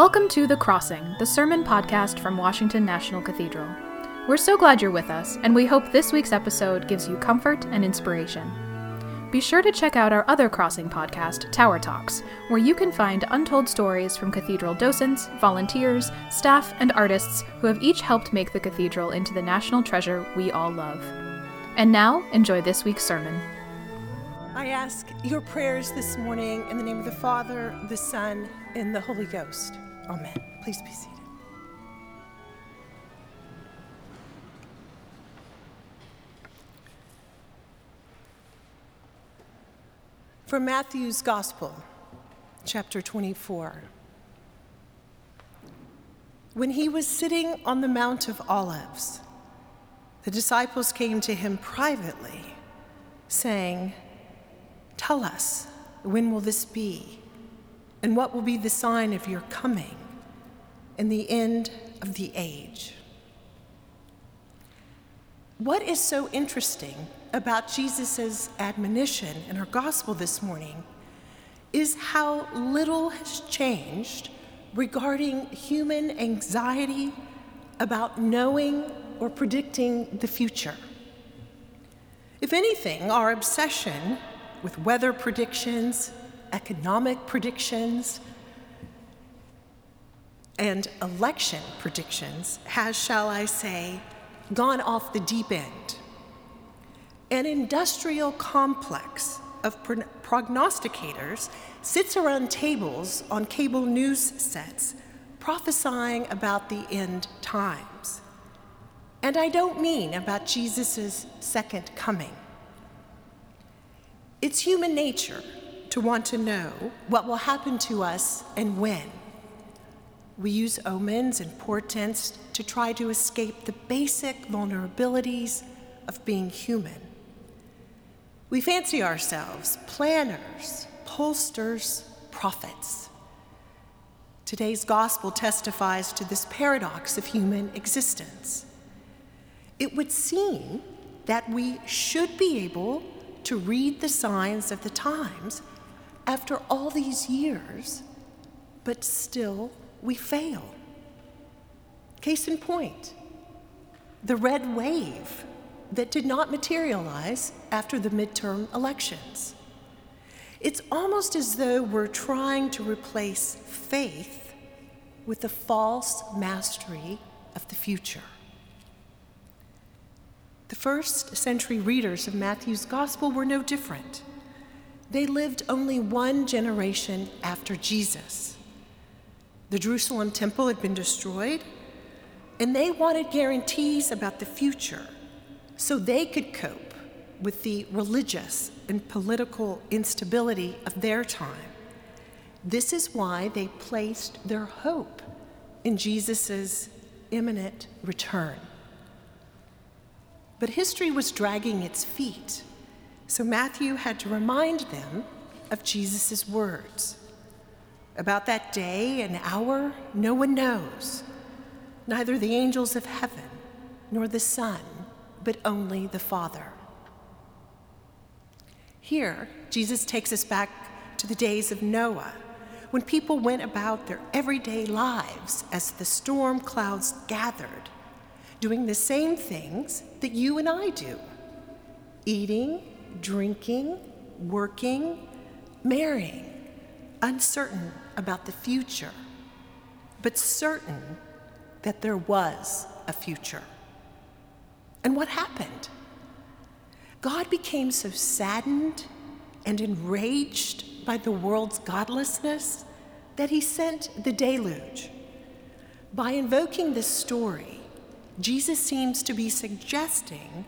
Welcome to The Crossing, the sermon podcast from Washington National Cathedral. We're so glad you're with us, and we hope this week's episode gives you comfort and inspiration. Be sure to check out our other Crossing podcast, Tower Talks, where you can find untold stories from cathedral docents, volunteers, staff, and artists who have each helped make the cathedral into the national treasure we all love. And now, enjoy this week's sermon. I ask your prayers this morning in the name of the Father, the Son, and the Holy Ghost. Amen. Please be seated. From Matthew's Gospel, chapter 24. When he was sitting on the Mount of Olives, the disciples came to him privately, saying, Tell us, when will this be? And what will be the sign of your coming and the end of the age? What is so interesting about Jesus' admonition in our gospel this morning is how little has changed regarding human anxiety about knowing or predicting the future. If anything, our obsession with weather predictions, economic predictions, and election predictions has, shall I say, gone off the deep end. An industrial complex of prognosticators sits around tables on cable news sets prophesying about the end times. And I don't mean about Jesus' second coming. It's human nature to want to know what will happen to us and when. We use omens and portents to try to escape the basic vulnerabilities of being human. We fancy ourselves planners, pollsters, prophets. Today's gospel testifies to this paradox of human existence. It would seem that we should be able to read the signs of the times after all these years, but still we fail. Case in point, the red wave that did not materialize after the midterm elections. It's almost as though we're trying to replace faith with the false mastery of the future. The first century readers of Matthew's gospel were no different. They lived only one generation after Jesus. The Jerusalem temple had been destroyed, and they wanted guarantees about the future so they could cope with the religious and political instability of their time. This is why they placed their hope in Jesus' imminent return. But history was dragging its feet, so Matthew had to remind them of Jesus' words. About that day and hour, no one knows, neither the angels of heaven nor the Son, but only the Father. Here, Jesus takes us back to the days of Noah, when people went about their everyday lives as the storm clouds gathered doing the same things that you and I do. Eating, drinking, working, marrying, uncertain about the future, but certain that there was a future. And what happened? God became so saddened and enraged by the world's godlessness that he sent the deluge. By invoking this story, Jesus seems to be suggesting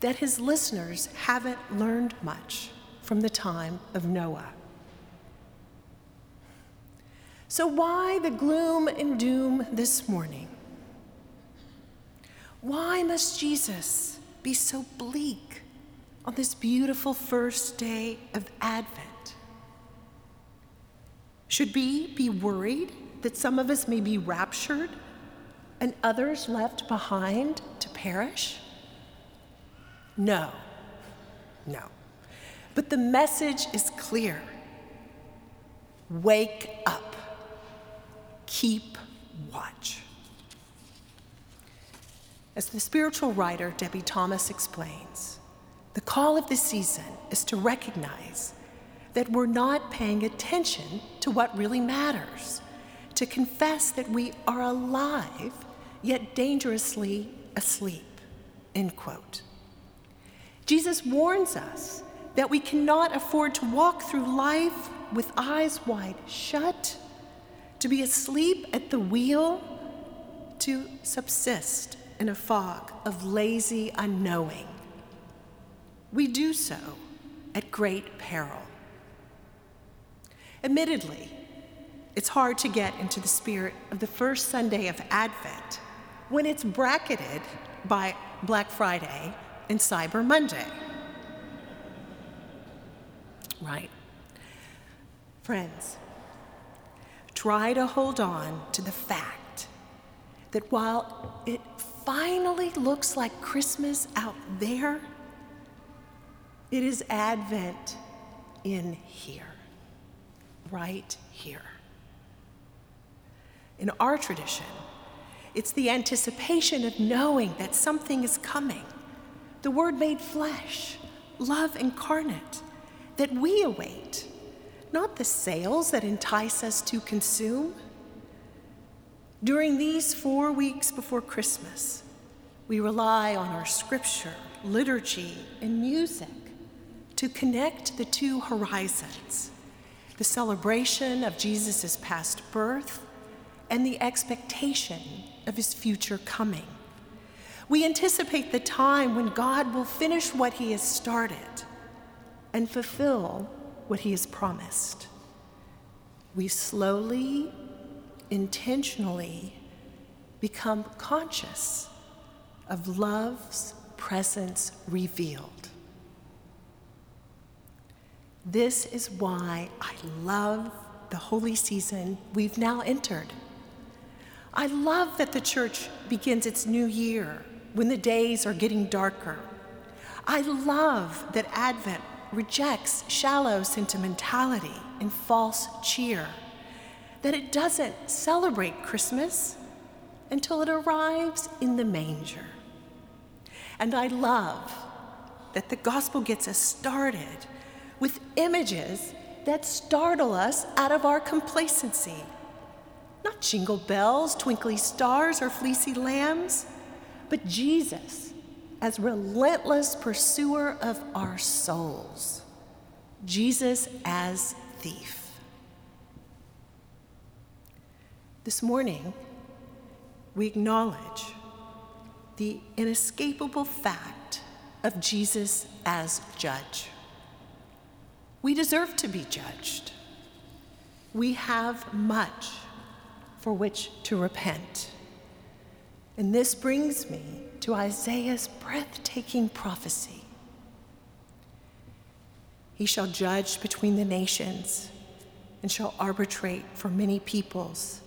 that his listeners haven't learned much from the time of Noah. So, why the gloom and doom this morning? Why must Jesus be so bleak on this beautiful first day of Advent? Should we be worried that some of us may be raptured and others left behind to perish? No, no. But the message is clear wake up, keep watch. As the spiritual writer Debie Thomas explains, the call of the season is to recognize that we're not paying attention to what really matters, to confess that we are alive yet dangerously asleep. End quote. Jesus warns us that we cannot afford to walk through life with eyes wide shut, to be asleep at the wheel, to subsist in a fog of lazy unknowing. We do so at great peril. Admittedly, it's hard to get into the spirit of the first Sunday of Advent when it's bracketed by Black Friday and Cyber Monday. Right. Friends, try to hold on to the fact that while it finally looks like Christmas out there, it is Advent in here, right here. In our tradition, it's the anticipation of knowing that something is coming, the Word made flesh, love incarnate, that we await, not the sales that entice us to consume. During these four weeks before Christmas, we rely on our scripture, liturgy, and music to connect the two horizons the celebration of Jesus' past birth and the expectation of his future coming. We anticipate the time when God will finish what he has started and fulfill what he has promised. We slowly, intentionally become conscious of love's presence revealed. This is why I love the holy season we've now entered. I love that the church begins its new year when the days are getting darker. I love that Advent rejects shallow sentimentality and false cheer, that it doesn't celebrate Christmas until it arrives in the manger. And I love that the gospel gets us started with images that startle us out of our complacency. Not jingle bells, twinkly stars, or fleecy lambs, but Jesus as relentless pursuer of our souls. Jesus as thief. This morning, we acknowledge the inescapable fact of Jesus as judge. We deserve to be judged. We have much for which to repent. And this brings me to Isaiah's breathtaking prophecy. He shall judge between the nations and shall arbitrate for many peoples.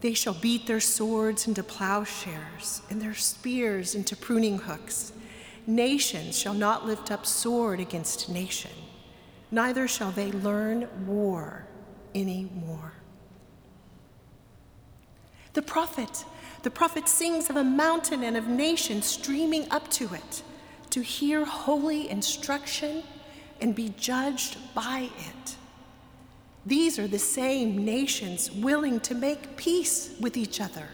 They shall beat their swords into plowshares and their spears into pruning hooks. Nations shall not lift up sword against nation neither shall they learn war any more. The prophet, the prophet sings of a mountain and of nations streaming up to it to hear holy instruction and be judged by it. These are the same nations willing to make peace with each other.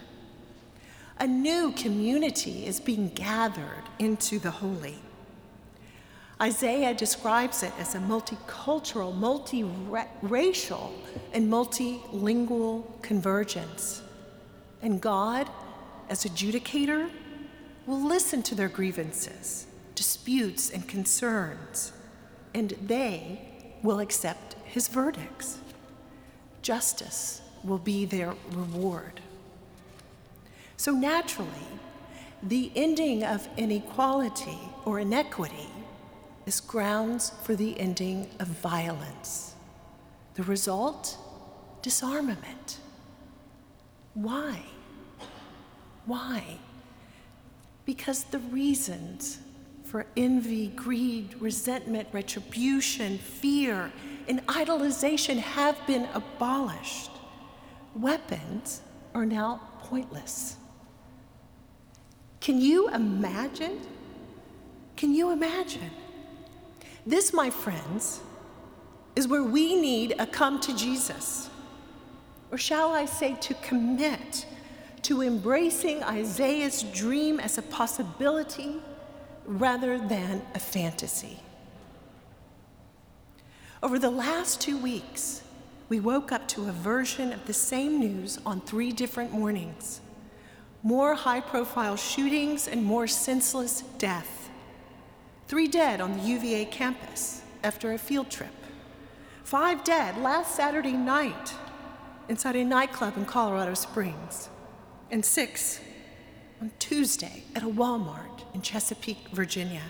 A new community is being gathered into the holy. Isaiah describes it as a multicultural, multiracial, and multilingual convergence. And God, as adjudicator, will listen to their grievances, disputes, and concerns, and they will accept his verdicts. Justice will be their reward. So naturally, the ending of inequality or inequity is grounds for the ending of violence. The result? Disarmament. Why? Why? Because the reasons for envy, greed, resentment, retribution, fear, and idolization have been abolished. weapons are now pointless. Can you imagine? Can you imagine? This, my friends, is where we need a come to Jesus. Or shall I say, to commit to embracing Isaiah's dream as a possibility rather than a fantasy. Over the last two weeks, we woke up to a version of the same news on three different mornings more high profile shootings, and more senseless death. Three dead on the UVA campus after a field trip. Five dead last Saturday night inside a nightclub in Colorado Springs. And six on Tuesday at a Walmart in Chesapeake, Virginia.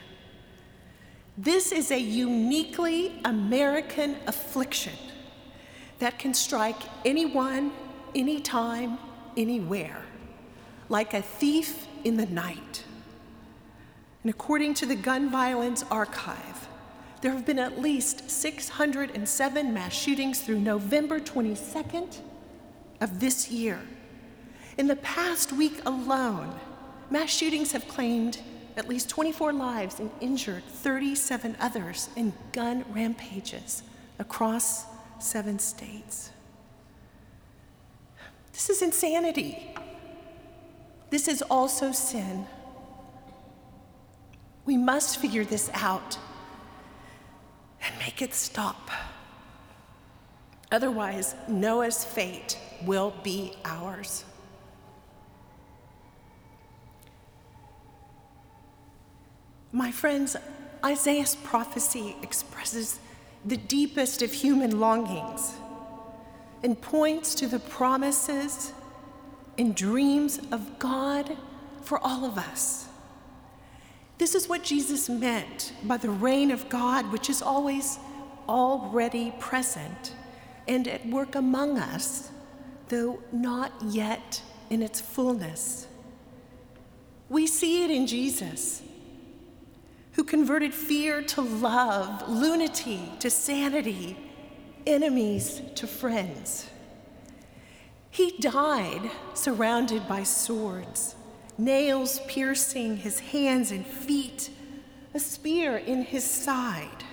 This is a uniquely American affliction that can strike anyone, anytime, anywhere like a thief in the night. And according to the Gun Violence Archive, there have been at least 607 mass shootings through November 22nd of this year. In the past week alone, mass shootings have claimed at least 24 lives and injured 37 others in gun rampages across seven states. This is insanity. This is also sin. We must figure this out and make it stop. Otherwise, Noah's fate will be ours. My friends, Isaiah's prophecy expresses the deepest of human longings and points to the promises and dreams of God for all of us. This is what Jesus meant by the reign of God, which is always already present and at work among us, though not yet in its fullness. We see it in Jesus, converted fear to love, lunacy to sanity, enemies to friends. He died surrounded by swords, nails piercing his hands and feet, a spear in his side.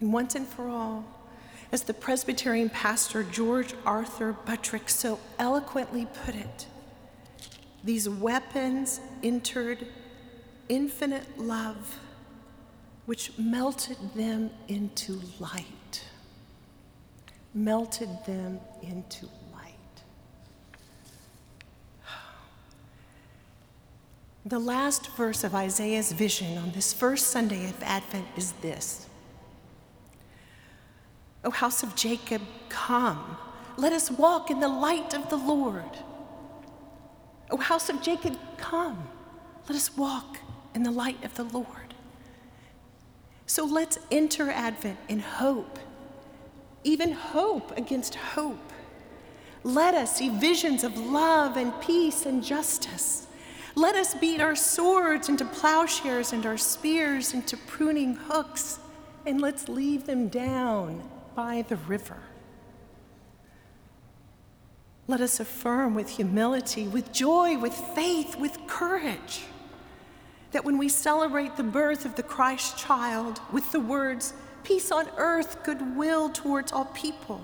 And once and for all, as the Presbyterian pastor George Arthur Buttrick so eloquently put it, these weapons entered infinite love, which melted them into light melted them into light. The last verse of Isaiah's vision on this first Sunday of Advent is this O house of Jacob, come, let us walk in the light of the Lord. O house of Jacob, come, let us walk in the light of the Lord. So let's enter Advent in hope even hope against hope. Let us see visions of love and peace and justice. Let us beat our swords into plowshares and our spears into pruning hooks, and let's leave them down by the river. Let us affirm with humility, with joy, with faith, with courage, that when we celebrate the birth of the Christ child with the words, peace on earth, goodwill towards all people.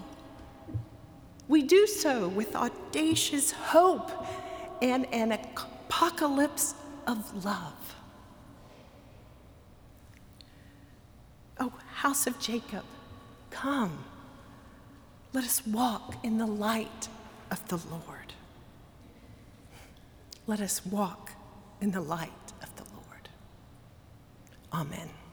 We do so with audacious hope and an apocalypse of love. Oh, house of Jacob, come, let us walk in the light of the Lord. Let us walk in the light. Amen.